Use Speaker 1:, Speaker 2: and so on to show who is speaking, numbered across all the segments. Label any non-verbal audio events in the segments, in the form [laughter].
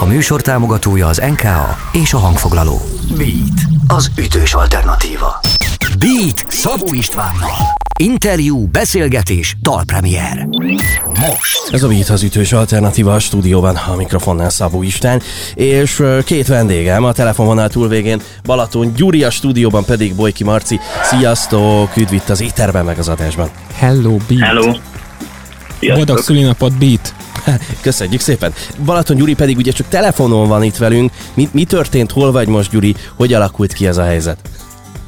Speaker 1: A műsor támogatója az NKA és a hangfoglaló. Beat, az ütős alternatíva. Beat Szabó Istvánnal. Interjú, beszélgetés, dalpremier.
Speaker 2: Most. Ez a Beat az ütős alternatíva a stúdióban, a mikrofonnál Szabó István, és két vendégem a telefonvonal túlvégén, Balaton Gyuri, a stúdióban pedig Bojki Marci. Sziasztok, üdv itt az éterben meg az adásban.
Speaker 3: Hello, Beat.
Speaker 4: Hello.
Speaker 3: Boldog szülinapot, Beat. [laughs]
Speaker 2: Köszönjük szépen. Balaton Gyuri pedig ugye csak telefonon van itt velünk. Mi, mi történt, hol vagy most Gyuri? Hogy alakult ki ez a helyzet?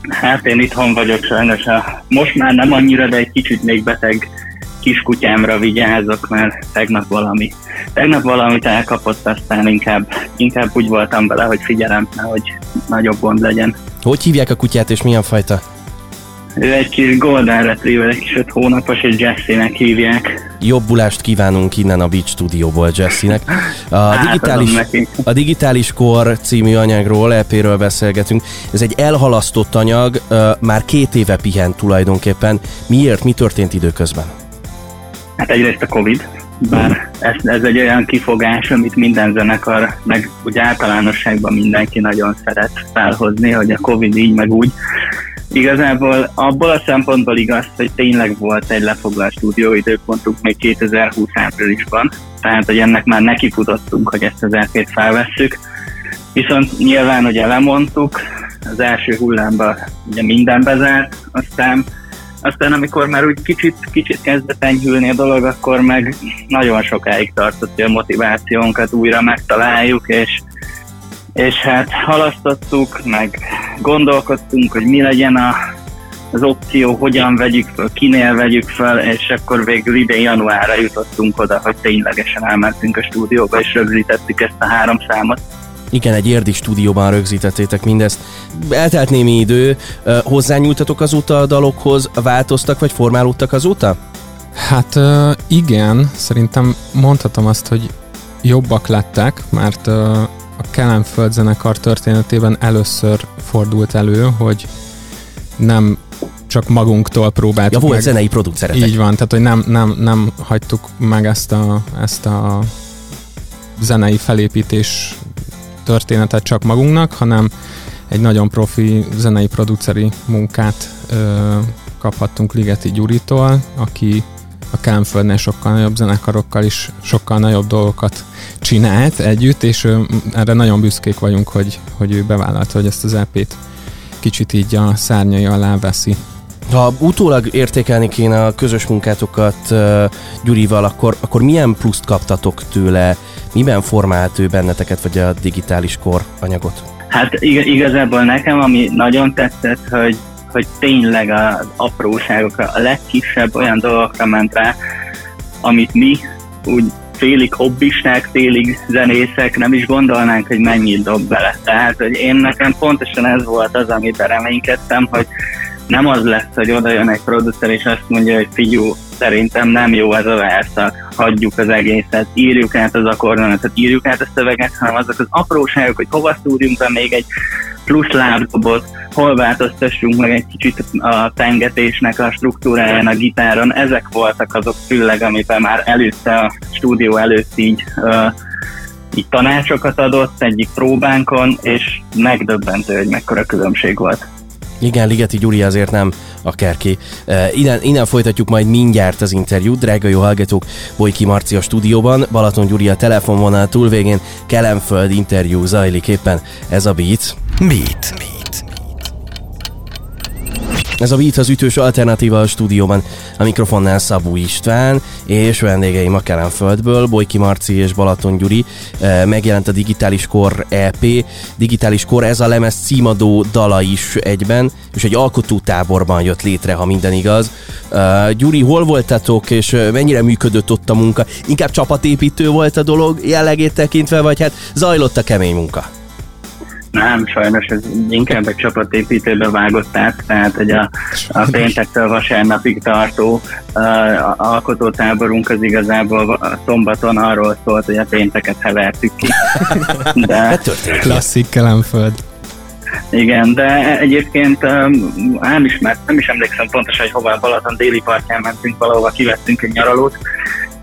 Speaker 4: Hát én itthon vagyok sajnos. Most már nem annyira, de egy kicsit még beteg kiskutyámra vigyázok, mert tegnap valami, tegnap valamit elkapott, aztán inkább, inkább úgy voltam vele, hogy figyelem, hogy nagyobb gond legyen.
Speaker 2: Hogy hívják a kutyát és milyen fajta?
Speaker 4: Ő egy kis Golden Retriever, egy kis öt hónapos, és Jesse-nek hívják.
Speaker 2: Jobbulást kívánunk innen a Beach Studióból Jesse-nek. A
Speaker 4: Hát,
Speaker 2: digitális, a digitális Kor című anyagról, EP-ről beszélgetünk. Ez egy elhalasztott anyag, már két éve pihent tulajdonképpen. Miért? Mi történt időközben?
Speaker 4: Hát egyrészt a Covid, bár ez, ez egy olyan kifogás, amit minden zenekar, meg úgy általánosságban mindenki nagyon szeret felhozni, hogy a Covid így, meg úgy. Igazából abból a szempontból igaz, hogy tényleg volt egy lefoglalt stúdióidőpontunk még 2020 áprilisban, tehát hogy ennek már nekifutottunk, hogy ezt az EP-t felvesszük. Viszont nyilván ugye lemondtuk, az első hullámban ugye minden bezárt, aztán aztán amikor már úgy kicsit, kicsit kezdett enyhülni a dolog, akkor meg nagyon sokáig tartott, hogy a motivációnkat újra megtaláljuk, és, és hát halasztottuk, meg gondolkodtunk, hogy mi legyen a, az opció, hogyan vegyük föl, kinél vegyük fel, és akkor végül idén januárra jutottunk oda, hogy ténylegesen elmentünk a stúdióba, és rögzítettük ezt a három számot.
Speaker 2: Igen, egy érdi stúdióban rögzítettétek mindezt. Eltelt némi idő, hozzányúltatok azóta a dalokhoz, változtak vagy formálódtak azóta?
Speaker 3: Hát igen, szerintem mondhatom azt, hogy jobbak lettek, mert a Kelemföld zenekar történetében először fordult elő, hogy nem csak magunktól
Speaker 2: Ja,
Speaker 3: próbáltuk
Speaker 2: volt
Speaker 3: meg.
Speaker 2: zenei produceretek.
Speaker 3: Így van, tehát hogy nem, nem, nem hagytuk meg ezt a, ezt a zenei felépítés történetet csak magunknak, hanem egy nagyon profi zenei produceri munkát ö, kaphattunk Ligeti Gyuritól, aki a Kánföldnél sokkal nagyobb zenekarokkal is sokkal nagyobb dolgokat csinált együtt, és ö, erre nagyon büszkék vagyunk, hogy, hogy ő bevállalta, hogy ezt az EP-t kicsit így a szárnyai alá veszi.
Speaker 2: Ha utólag értékelni kéne a közös munkátokat uh, Gyurival, akkor, akkor milyen pluszt kaptatok tőle? Miben formált ő benneteket, vagy a digitális kor anyagot?
Speaker 4: Hát ig- igazából nekem, ami nagyon tetszett, hogy, hogy tényleg az apróságokra, a legkisebb olyan dolgokra ment rá, amit mi úgy félig hobbisták, félig zenészek nem is gondolnánk, hogy mennyit dob bele. Tehát, hogy én nekem pontosan ez volt az, amiben reménykedtem, hogy nem az lesz, hogy oda jön egy producer és azt mondja, hogy figyú, szerintem nem jó ez a verszak, hagyjuk az egészet, írjuk át az akkordonatot, írjuk át a szöveget, hanem azok az apróságok, hogy hova szúrjunk be még egy plusz lábdobot, hol változtassunk meg egy kicsit a tengetésnek a struktúráján a gitáron, ezek voltak azok főleg, amiben már előtte a stúdió előtt így uh, így tanácsokat adott egyik próbánkon, és megdöbbentő, hogy mekkora különbség volt.
Speaker 2: Igen, Ligeti Gyuri azért nem akárki. Uh, innen, innen folytatjuk majd mindjárt az interjút. Drága jó hallgatók, Bojki Marci a stúdióban, Balaton Gyuri a telefonvonal túlvégén, Kelemföld interjú zajlik éppen. Ez a Beat.
Speaker 1: Beat.
Speaker 2: Ez a Beat az ütős alternatíva a stúdióban. A mikrofonnál Szabó István, és vendégeim a Kelemföldből, Bojki Marci és Balaton Gyuri. Eh, Megjelent a Digitális Kor EP. Digitális Kor, ez a lemez címadó dala is egyben, és egy alkotótáborban jött létre, ha minden igaz. Eh, Gyuri, hol voltatok, és mennyire működött ott a munka? Inkább csapatépítő volt a dolog jellegét tekintve, vagy hát zajlott a kemény munka?
Speaker 4: Nem, sajnos ez inkább egy csapatépítőbe vágott át, tehát hogy a, a péntektől vasárnapig tartó uh, alkotótáborunk az igazából a szombaton arról szólt, hogy a pénteket hevertük ki. [laughs] De,
Speaker 2: Hát.
Speaker 3: Klasszik Kelemföld.
Speaker 4: igen, de egyébként um, nem, is, mert nem is emlékszem pontosan, hogy hova a Balaton déli partján mentünk valahova, kivettünk egy nyaralót,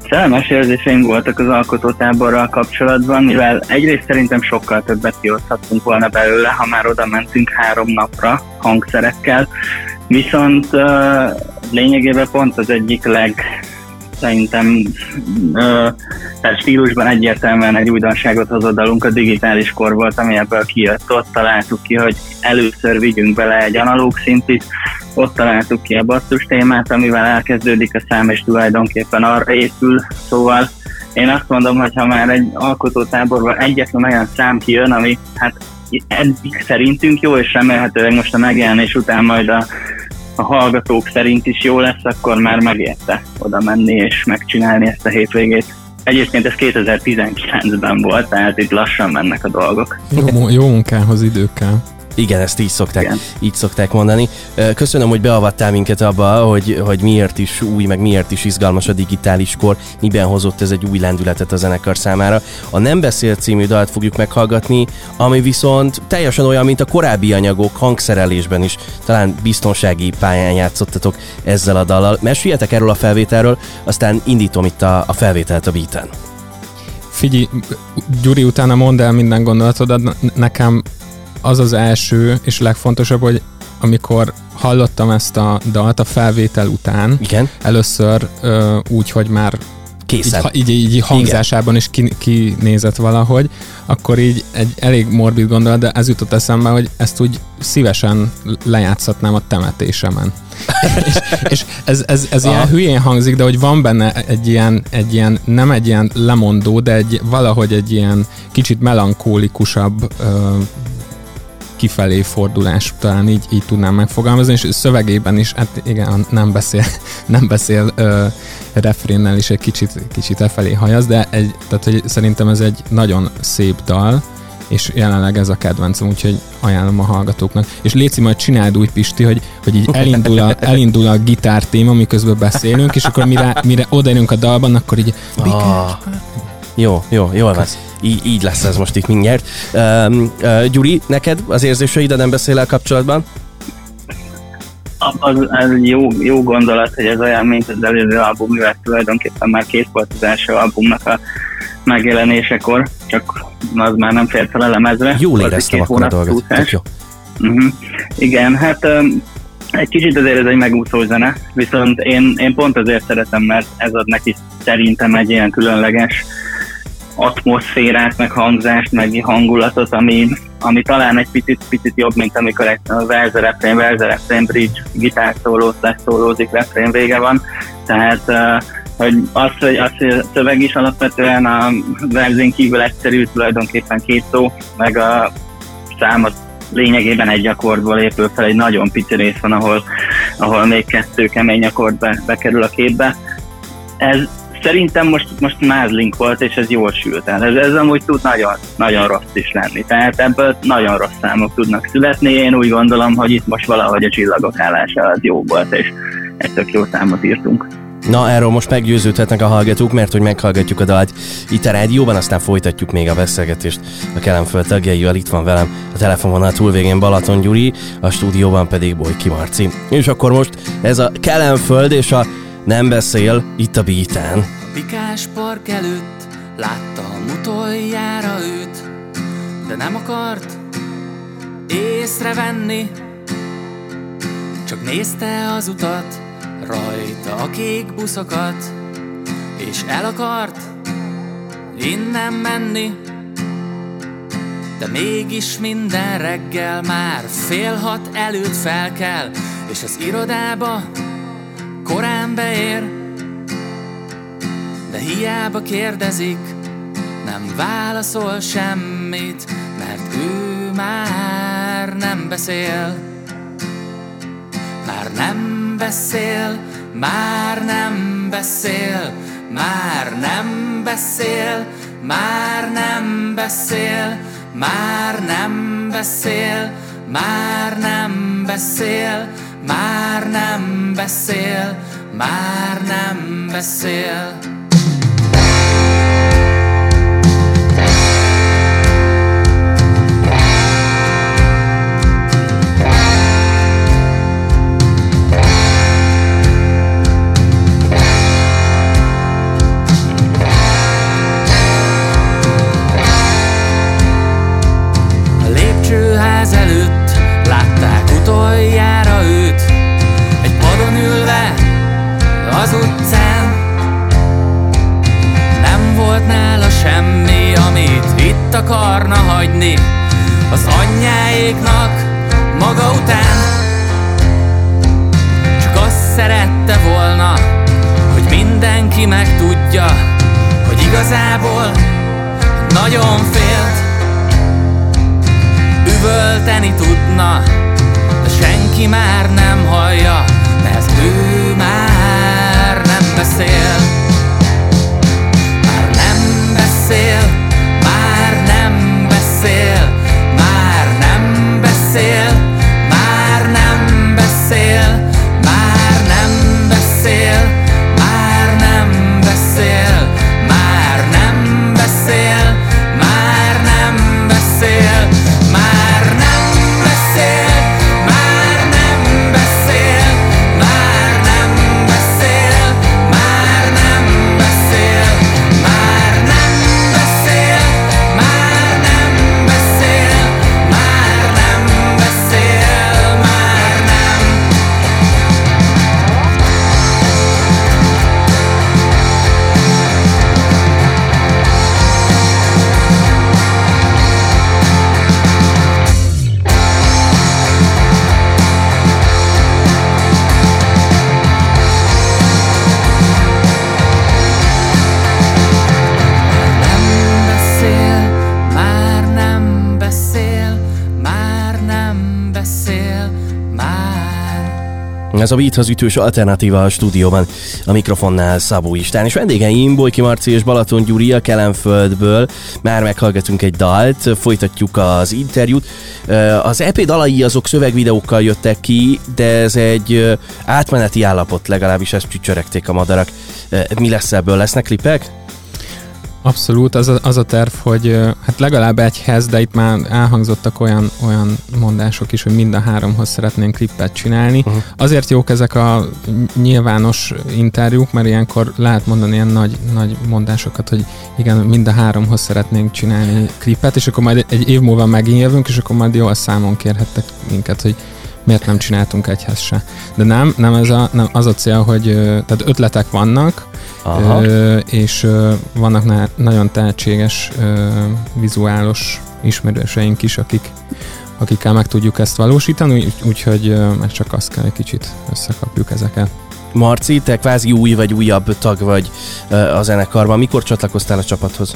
Speaker 4: Szerelmes érzéseim voltak az alkotótáborral kapcsolatban, mivel egyrészt szerintem sokkal többet kihozhattunk volna belőle, ha már oda mentünk három napra hangszerekkel, viszont uh, lényegében pont az egyik leg szerintem uh, tehát stílusban egyértelműen egy újdonságot hozott dalunk a digitális kor volt, ami ebből kijött. Ott találtuk ki, hogy először vigyünk bele egy analóg szintit, ott találtuk ki a basszus témát, amivel elkezdődik a szám, és tulajdonképpen arra épül. Szóval én azt mondom, hogy ha már egy alkotótáborban egyetlen olyan szám kijön, ami hát eddig szerintünk jó, és remélhetőleg most a megjelenés után majd a, a hallgatók szerint is jó lesz, akkor már megérte oda menni és megcsinálni ezt a hétvégét. Egyébként ez 2019-ben volt, tehát itt lassan mennek a dolgok.
Speaker 3: Jó, jó munkához idő kell.
Speaker 2: Igen, ezt így szokták, Igen. így szokták mondani. Köszönöm, hogy beavattál minket abba, hogy, hogy miért is új, meg miért is izgalmas a digitális kor, miben hozott ez egy új lendületet a zenekar számára. A Nem Beszél című dalt fogjuk meghallgatni, ami viszont teljesen olyan, mint a korábbi anyagok hangszerelésben is. Talán biztonsági pályán játszottatok ezzel a dallal. Meséljetek erről a felvételről, aztán indítom itt a, a felvételt a beaten.
Speaker 3: Figyelj, Gyuri, utána mondd el minden gondolatodat, nekem az az első és legfontosabb, hogy amikor hallottam ezt a dalt a felvétel után,
Speaker 2: Igen.
Speaker 3: először ö, úgy, hogy már
Speaker 2: Készen.
Speaker 3: Így, így, így hangzásában is kinézett ki valahogy, akkor így egy elég morbid gondolat, de ez jutott eszembe, hogy ezt úgy szívesen lejátszhatnám a temetésemen. [laughs] és, és ez, ez, ez ilyen hülyén hangzik, de hogy van benne egy ilyen, egy ilyen, nem egy ilyen lemondó, de egy, valahogy egy ilyen kicsit melankólikusabb ö, kifelé fordulás, talán így, így tudnám megfogalmazni, és szövegében is, hát igen, nem beszél, [laughs] nem beszél ö, refrénnel is egy kicsit, kicsit e felé hajaz, de egy, tehát, hogy szerintem ez egy nagyon szép dal, és jelenleg ez a kedvencem, úgyhogy ajánlom a hallgatóknak. És Léci, majd csináld úgy, Pisti, hogy, hogy így elindul a, [laughs] elindul a gitár téma, miközben beszélünk, és akkor mire, mire odaérünk a dalban, akkor így...
Speaker 2: Ah, jó, jó, jól van így, így lesz ez most itt mindjárt. Uh, uh, Gyuri, neked az érzéseid a nem beszél kapcsolatban?
Speaker 4: Az, az jó, jó gondolat, hogy ez olyan, mint az előző album, mivel tulajdonképpen már kész volt az első albumnak a megjelenésekor, csak az már nem fért fel a lemezre.
Speaker 2: Jól éreztem akkor a dolgot. Jó.
Speaker 4: Uh-huh. Igen, hát um, egy kicsit azért ez egy megúszó zene, viszont én, én pont azért szeretem, mert ez ad neki szerintem egy ilyen különleges atmoszférát, meg hangzást, meg hangulatot, ami, ami talán egy picit, picit jobb, mint amikor egy verze refrén, verze refrén, bridge, gitár szóló, leszólózik, refrén vége van. Tehát hogy az, hogy, az, hogy a szöveg is alapvetően a verzén kívül egyszerű, tulajdonképpen két szó, meg a számot lényegében egy akkordból épül fel, egy nagyon pici rész van, ahol, ahol még kettő kemény akkord be, bekerül a képbe. Ez, Szerintem most, most mázlink volt, és ez jól sült el. Ez, ez amúgy tud nagyon, nagyon rossz is lenni. Tehát ebből nagyon rossz számok tudnak születni. Én úgy gondolom, hogy itt most valahogy a csillagok állása az jó volt, és egy tök jó számot írtunk.
Speaker 2: Na, erről most meggyőződhetnek a hallgatók, mert hogy meghallgatjuk a dalt itt a rádióban, aztán folytatjuk még a beszélgetést a Kelemföld tagjaival. Itt van velem a telefonvonal túlvégén Balaton Gyuri, a stúdióban pedig Bojki Marci. És akkor most ez a Kelemföld és a nem beszél itt a beaten.
Speaker 5: A pikás park előtt láttam utoljára őt, de nem akart észrevenni. Csak nézte az utat, rajta a kék buszokat, és el akart innen menni. De mégis minden reggel már fél hat előtt fel kell, és az irodába korán beér, de hiába kérdezik, nem válaszol semmit, mert ő már nem beszél. Már nem beszél, már nem beszél, már nem beszél, már nem beszél, már nem beszél, már nem beszél, már nem beszél, már nem beszél, már nem beszél. Ház előtt Látták utoljára őt. az utcán. Nem volt nála semmi, amit itt akarna hagyni Az anyjáéknak maga után. Csak azt szerette volna, hogy mindenki megtudja Hogy igazából nagyon félt. Üvölteni tudna, de senki már nem hallja, mert ő már nem beszél.
Speaker 2: Ez a Beathoz ütős alternatíva a stúdióban. A mikrofonnál Szabó Istán, és vendégeim Bolyki Marci és Balaton Gyuri a Kelemföldből. Már meghallgatunk egy dalt, folytatjuk az interjút. Az EP dalai azok szövegvideókkal jöttek ki, de ez egy átmeneti állapot, legalábbis ezt csücsöregték a madarak. Mi lesz ebből? Lesznek klipek?
Speaker 3: Abszolút, az a, az a terv, hogy hát legalább egyhez, de itt már elhangzottak olyan, olyan mondások is, hogy mind a háromhoz szeretnénk klippet csinálni. Uh-huh. Azért jók ezek a nyilvános interjúk, mert ilyenkor lehet mondani ilyen nagy, nagy mondásokat, hogy igen, mind a háromhoz szeretnénk csinálni klippet, és akkor majd egy év múlva megint jövünk, és akkor majd jól számon kérhettek minket, hogy miért nem csináltunk egyhez se. De nem, nem, ez a, nem az a cél, hogy tehát ötletek vannak, Aha. Ö, és ö, vannak na- nagyon tehetséges ö, vizuálos ismerőseink is, akik, akikkel meg tudjuk ezt valósítani, úgyhogy meg csak azt kell egy kicsit összekapjuk ezeket.
Speaker 2: Marci, te kvázi új vagy újabb tag vagy a zenekarban. Mikor csatlakoztál a csapathoz?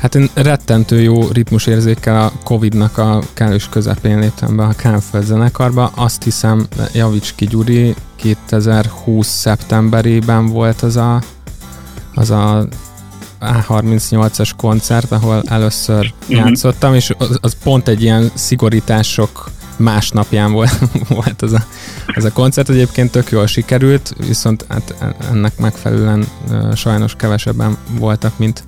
Speaker 3: Hát én rettentő jó ritmusérzékkel a Covid-nak a kellős közepén léptem be a Kánföld zenekarba. Azt hiszem, javíts ki Gyuri, 2020 szeptemberében volt az a, az a A38-as koncert, ahol először uh-huh. játszottam, és az, az pont egy ilyen szigorítások másnapján volt, [laughs] volt az, a, az a koncert. Egyébként tök jól sikerült, viszont hát ennek megfelelően sajnos kevesebben voltak, mint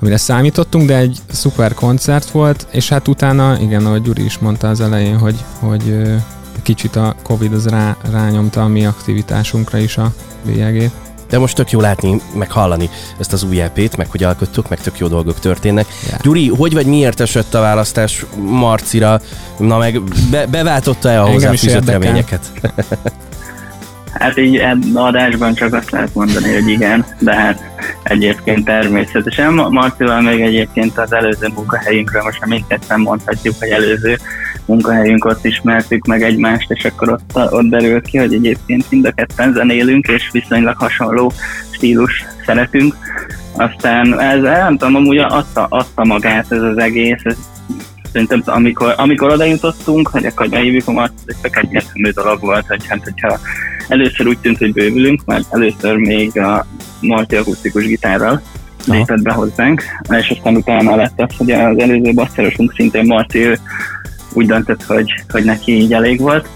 Speaker 3: amire számítottunk, de egy szuper koncert volt, és hát utána, igen, ahogy Gyuri is mondta az elején, hogy, hogy kicsit a Covid az rá, rányomta a mi aktivitásunkra is a bélyegét.
Speaker 2: De most tök jó látni, meg hallani ezt az új EP-t, meg hogy alkottuk, meg tök jó dolgok történnek. Yeah. Gyuri, hogy vagy miért esett a választás Marcira? Na meg be, beváltotta-e a hozzáfűzött reményeket? [laughs]
Speaker 4: Hát így ebben adásban csak azt lehet mondani, hogy igen, de hát egyébként természetesen. Marcival még egyébként az előző munkahelyünkről most mindketten mondhatjuk, hogy előző munkahelyünk ott ismertük meg egymást, és akkor ott, ott derül ki, hogy egyébként mind a ketten zenélünk, és viszonylag hasonló stílus szeretünk. Aztán ez, nem tudom, amúgy adta, adta magát ez az egész, ez szerintem amikor, amikor oda jutottunk, hogy akkor beívjuk a Marcit, ez csak egyértelmű dolog volt, hogy hát, hogyha először úgy tűnt, hogy bővülünk, mert először még a Marti akusztikus gitárral lépett be hozzánk, és aztán utána lett az, hogy az előző basszerosunk szintén Marti, ő úgy döntött, hogy, hogy neki így elég volt,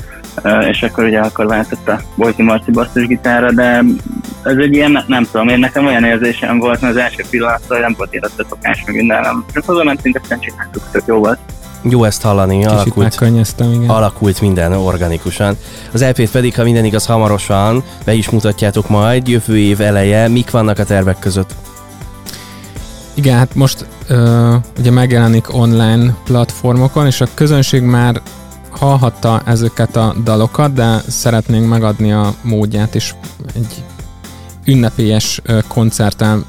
Speaker 4: és akkor ugye akkor váltott a Bojti Marci basszusgitára, de ez egy ilyen, nem tudom, én nekem olyan érzésem volt, mert az első pillanatban nem volt érett a szokás meg mindenem. Csak oda mentünk, aztán csináltuk, tök jó volt.
Speaker 2: Jó ezt hallani,
Speaker 3: Kicsit alakult,
Speaker 2: igen. alakult minden organikusan. Az EP-t pedig, ha minden igaz, hamarosan be is mutatjátok majd, jövő év eleje. Mik vannak a tervek között?
Speaker 3: Igen, hát most ö, ugye megjelenik online platformokon, és a közönség már hallhatta ezeket a dalokat, de szeretnénk megadni a módját, és egy ünnepélyes koncerten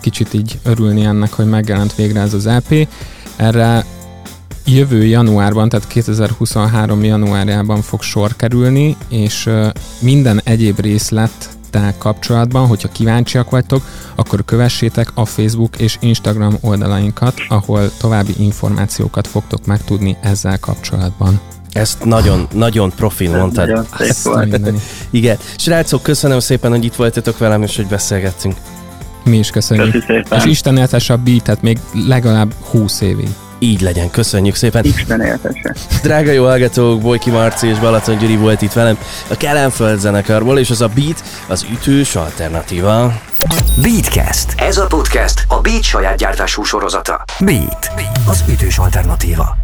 Speaker 3: kicsit így örülni ennek, hogy megjelent végre ez az EP. Erre jövő januárban, tehát 2023 januárjában fog sor kerülni, és minden egyéb részlettel kapcsolatban, hogyha kíváncsiak vagytok, akkor kövessétek a Facebook és Instagram oldalainkat, ahol további információkat fogtok megtudni ezzel kapcsolatban.
Speaker 2: Ezt nagyon, nagyon profil mondtad.
Speaker 4: Nagyon volt.
Speaker 2: Igen. Srácok, köszönöm szépen, hogy itt voltatok velem, és hogy beszélgettünk.
Speaker 3: Mi is köszönjük.
Speaker 4: Köszi szépen.
Speaker 3: És Isten éltesse a beatet még legalább 20 évig.
Speaker 2: Így legyen, köszönjük szépen.
Speaker 4: Isten éltesse.
Speaker 2: Drága jó hallgatók, Bojki Marci és Balaton Gyuri volt itt velem a Kelenföld zenekarból, és az a Beat az ütős alternatíva.
Speaker 1: Beatcast. Ez a podcast a Beat saját gyártású sorozata. Beat. Az ütős alternatíva.